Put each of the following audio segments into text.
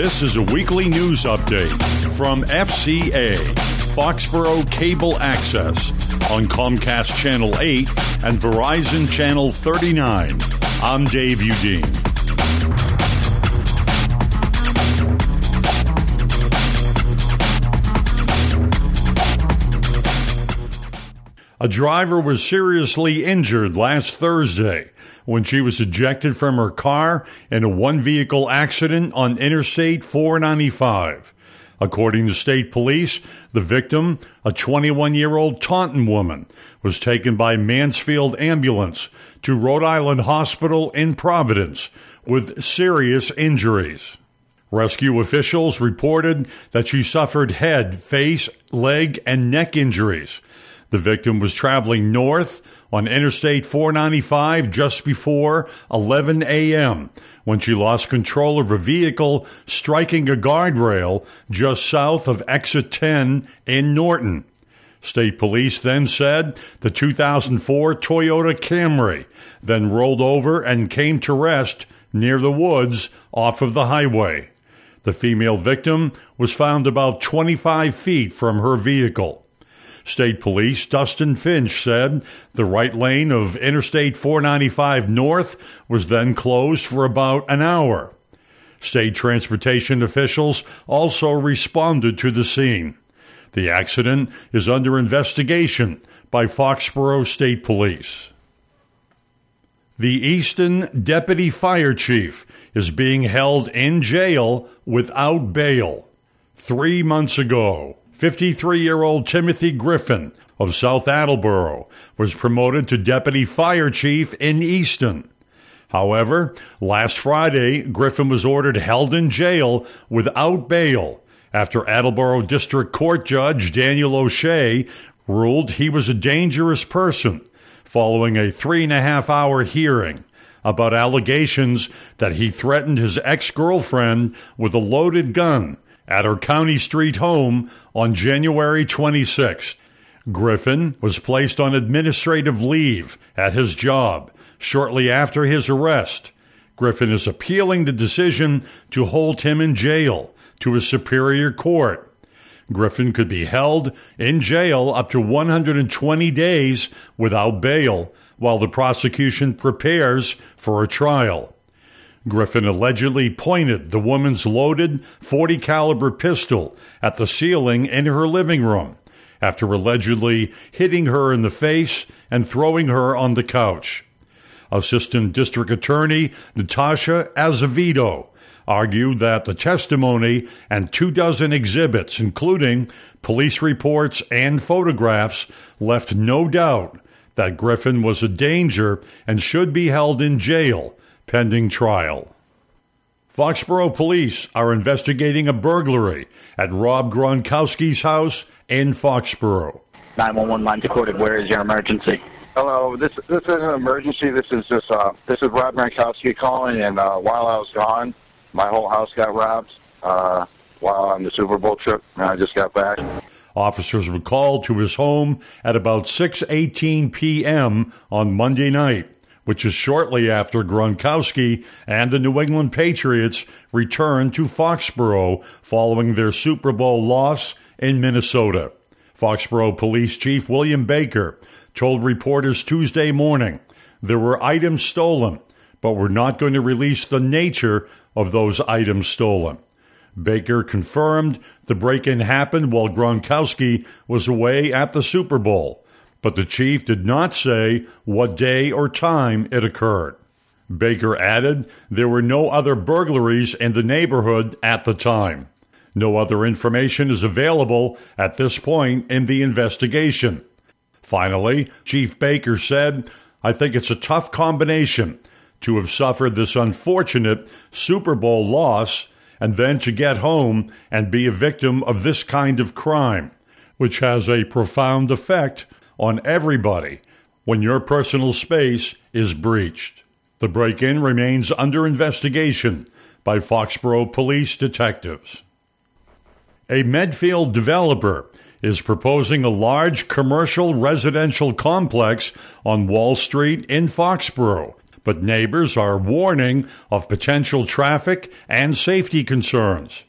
This is a weekly news update from FCA, Foxborough Cable Access, on Comcast Channel 8 and Verizon Channel 39. I'm Dave Udine. A driver was seriously injured last Thursday when she was ejected from her car in a one vehicle accident on Interstate 495. According to state police, the victim, a 21 year old Taunton woman, was taken by Mansfield Ambulance to Rhode Island Hospital in Providence with serious injuries. Rescue officials reported that she suffered head, face, leg, and neck injuries the victim was traveling north on Interstate 495 just before 11 a.m. when she lost control of her vehicle, striking a guardrail just south of exit 10 in Norton. State police then said the 2004 Toyota Camry then rolled over and came to rest near the woods off of the highway. The female victim was found about 25 feet from her vehicle. State Police Dustin Finch said the right lane of Interstate 495 North was then closed for about an hour. State transportation officials also responded to the scene. The accident is under investigation by Foxborough State Police. The Easton Deputy Fire Chief is being held in jail without bail. Three months ago, 53 year old Timothy Griffin of South Attleboro was promoted to deputy fire chief in Easton. However, last Friday, Griffin was ordered held in jail without bail after Attleboro District Court Judge Daniel O'Shea ruled he was a dangerous person following a three and a half hour hearing about allegations that he threatened his ex girlfriend with a loaded gun at her County Street home on January 26. Griffin was placed on administrative leave at his job shortly after his arrest. Griffin is appealing the decision to hold him in jail to a superior court. Griffin could be held in jail up to 120 days without bail while the prosecution prepares for a trial. Griffin allegedly pointed the woman's loaded 40 caliber pistol at the ceiling in her living room after allegedly hitting her in the face and throwing her on the couch. Assistant District Attorney Natasha Azevedo argued that the testimony and two dozen exhibits, including police reports and photographs, left no doubt that Griffin was a danger and should be held in jail pending trial. Foxborough police are investigating a burglary at Rob Gronkowski's house in Foxborough. 911 line decoded. Where is your emergency? Hello, this this is an emergency. This is just uh, this is Rob Gronkowski calling, and uh, while I was gone, my whole house got robbed uh, while on the Super Bowl trip, and I just got back. Officers were called to his home at about 6:18 p.m. on Monday night which is shortly after Gronkowski and the New England Patriots returned to Foxborough following their Super Bowl loss in Minnesota. Foxborough Police Chief William Baker told reporters Tuesday morning there were items stolen, but we're not going to release the nature of those items stolen. Baker confirmed the break in happened while Gronkowski was away at the Super Bowl but the chief did not say what day or time it occurred. Baker added there were no other burglaries in the neighborhood at the time. No other information is available at this point in the investigation. Finally, Chief Baker said, I think it's a tough combination to have suffered this unfortunate Super Bowl loss and then to get home and be a victim of this kind of crime, which has a profound effect on everybody when your personal space is breached. The break in remains under investigation by Foxborough police detectives. A Medfield developer is proposing a large commercial residential complex on Wall Street in Foxborough but neighbors are warning of potential traffic and safety concerns.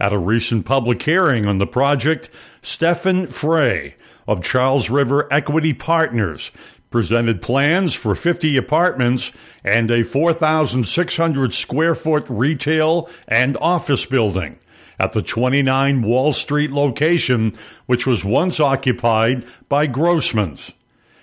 At a recent public hearing on the project, Stefan Frey of Charles River Equity Partners presented plans for 50 apartments and a 4,600 square foot retail and office building at the 29 Wall Street location, which was once occupied by Grossman's.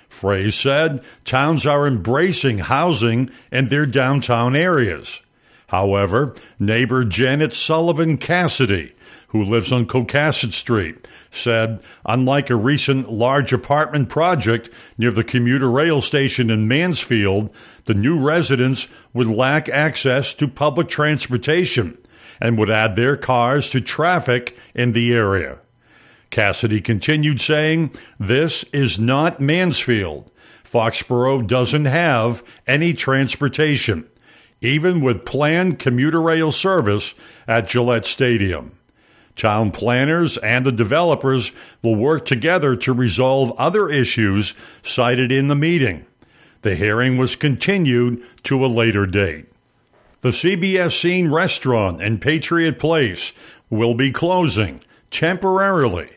Frey said towns are embracing housing in their downtown areas. However, neighbor Janet Sullivan Cassidy, who lives on Cohasset Street, said unlike a recent large apartment project near the commuter rail station in Mansfield, the new residents would lack access to public transportation and would add their cars to traffic in the area. Cassidy continued saying, This is not Mansfield. Foxborough doesn't have any transportation, even with planned commuter rail service at Gillette Stadium. Town planners and the developers will work together to resolve other issues cited in the meeting. The hearing was continued to a later date. The CBS Scene restaurant in Patriot Place will be closing temporarily.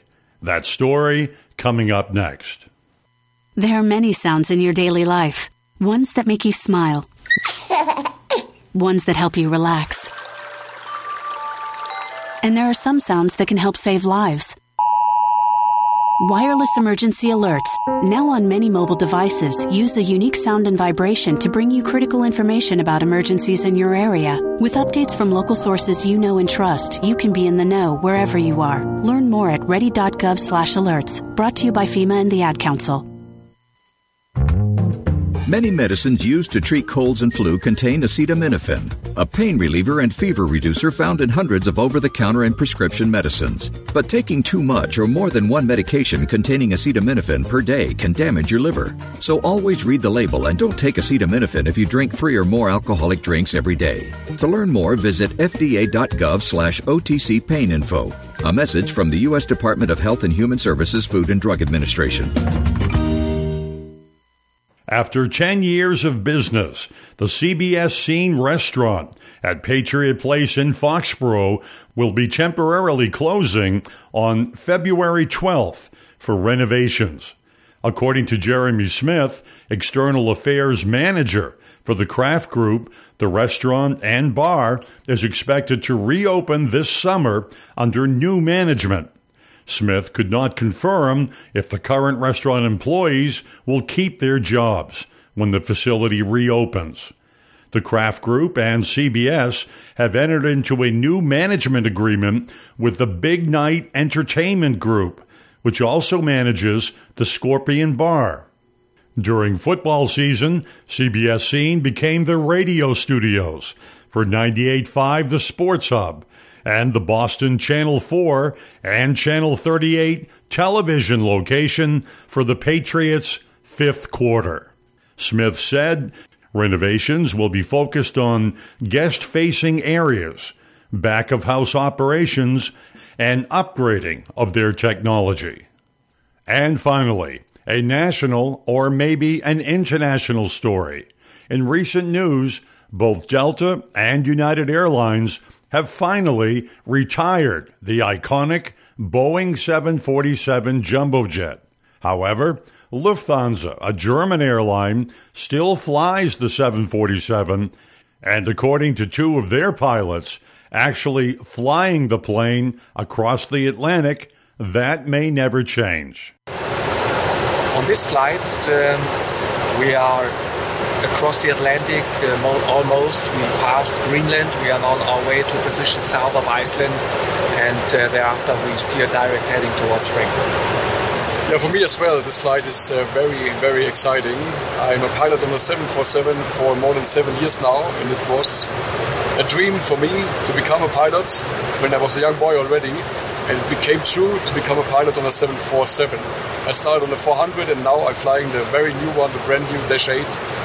That story coming up next. There are many sounds in your daily life. Ones that make you smile. ones that help you relax. And there are some sounds that can help save lives. Wireless emergency alerts, now on many mobile devices, use a unique sound and vibration to bring you critical information about emergencies in your area. With updates from local sources you know and trust, you can be in the know wherever you are. Learn more at ready.gov/alerts. Brought to you by FEMA and the Ad Council. Many medicines used to treat colds and flu contain acetaminophen, a pain reliever and fever reducer found in hundreds of over the counter and prescription medicines. But taking too much or more than one medication containing acetaminophen per day can damage your liver. So always read the label and don't take acetaminophen if you drink three or more alcoholic drinks every day. To learn more, visit fda.gov slash OTC pain info. A message from the U.S. Department of Health and Human Services Food and Drug Administration. After 10 years of business, the CBS Scene restaurant at Patriot Place in Foxborough will be temporarily closing on February 12th for renovations. According to Jeremy Smith, External Affairs Manager for the Kraft Group, the restaurant and bar is expected to reopen this summer under new management. Smith could not confirm if the current restaurant employees will keep their jobs when the facility reopens. The Kraft Group and CBS have entered into a new management agreement with the Big Night Entertainment Group, which also manages the Scorpion Bar. During football season, CBS Scene became the radio studios for 98.5 The Sports Hub and the Boston Channel 4 and Channel 38 television location for the Patriots' fifth quarter. Smith said renovations will be focused on guest facing areas, back of house operations, and upgrading of their technology. And finally, a national or maybe an international story. In recent news, both Delta and United Airlines have finally retired the iconic Boeing 747 jumbo jet. However, Lufthansa, a German airline, still flies the 747, and according to two of their pilots, actually flying the plane across the Atlantic, that may never change. On this flight, um, we are across the Atlantic uh, almost. We passed Greenland. We are on our way to a position south of Iceland, and uh, thereafter we steer direct heading towards Frankfurt. Yeah, for me as well, this flight is uh, very, very exciting. I'm a pilot on the 747 for more than seven years now, and it was a dream for me to become a pilot when I was a young boy already, and it became true to become a pilot on a 747. I started on the 400 and now I'm flying the very new one, the brand new Dash 8.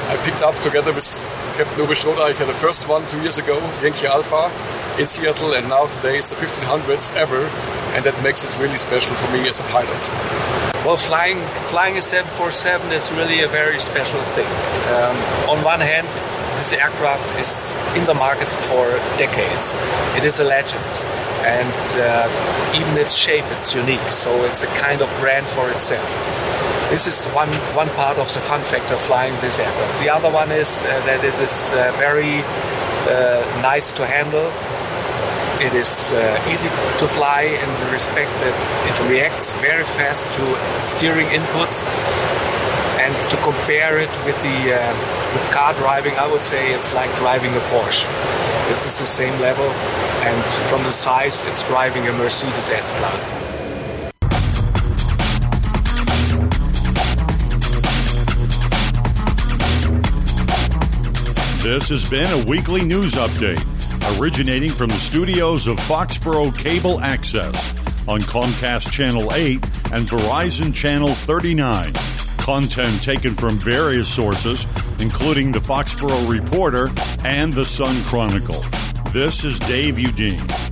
I picked up together with Captain Uwe Strodeike the first one two years ago, Yankee Alpha, in Seattle, and now today is the 1500th ever, and that makes it really special for me as a pilot. Well, flying flying a 747 is really a very special thing. Um, on one hand, this aircraft is in the market for decades. It is a legend, and uh, even its shape it's unique. So it's a kind of brand for itself. This is one one part of the fun factor flying this aircraft. The other one is uh, that it is uh, very uh, nice to handle it is easy to fly in the respect that it reacts very fast to steering inputs. And to compare it with the uh, with car driving, I would say it's like driving a Porsche. This is the same level, and from the size, it's driving a Mercedes S This has been a weekly news update originating from the studios of Foxborough Cable Access on Comcast Channel 8 and Verizon Channel 39. Content taken from various sources, including the Foxborough Reporter and the Sun Chronicle. This is Dave Udine.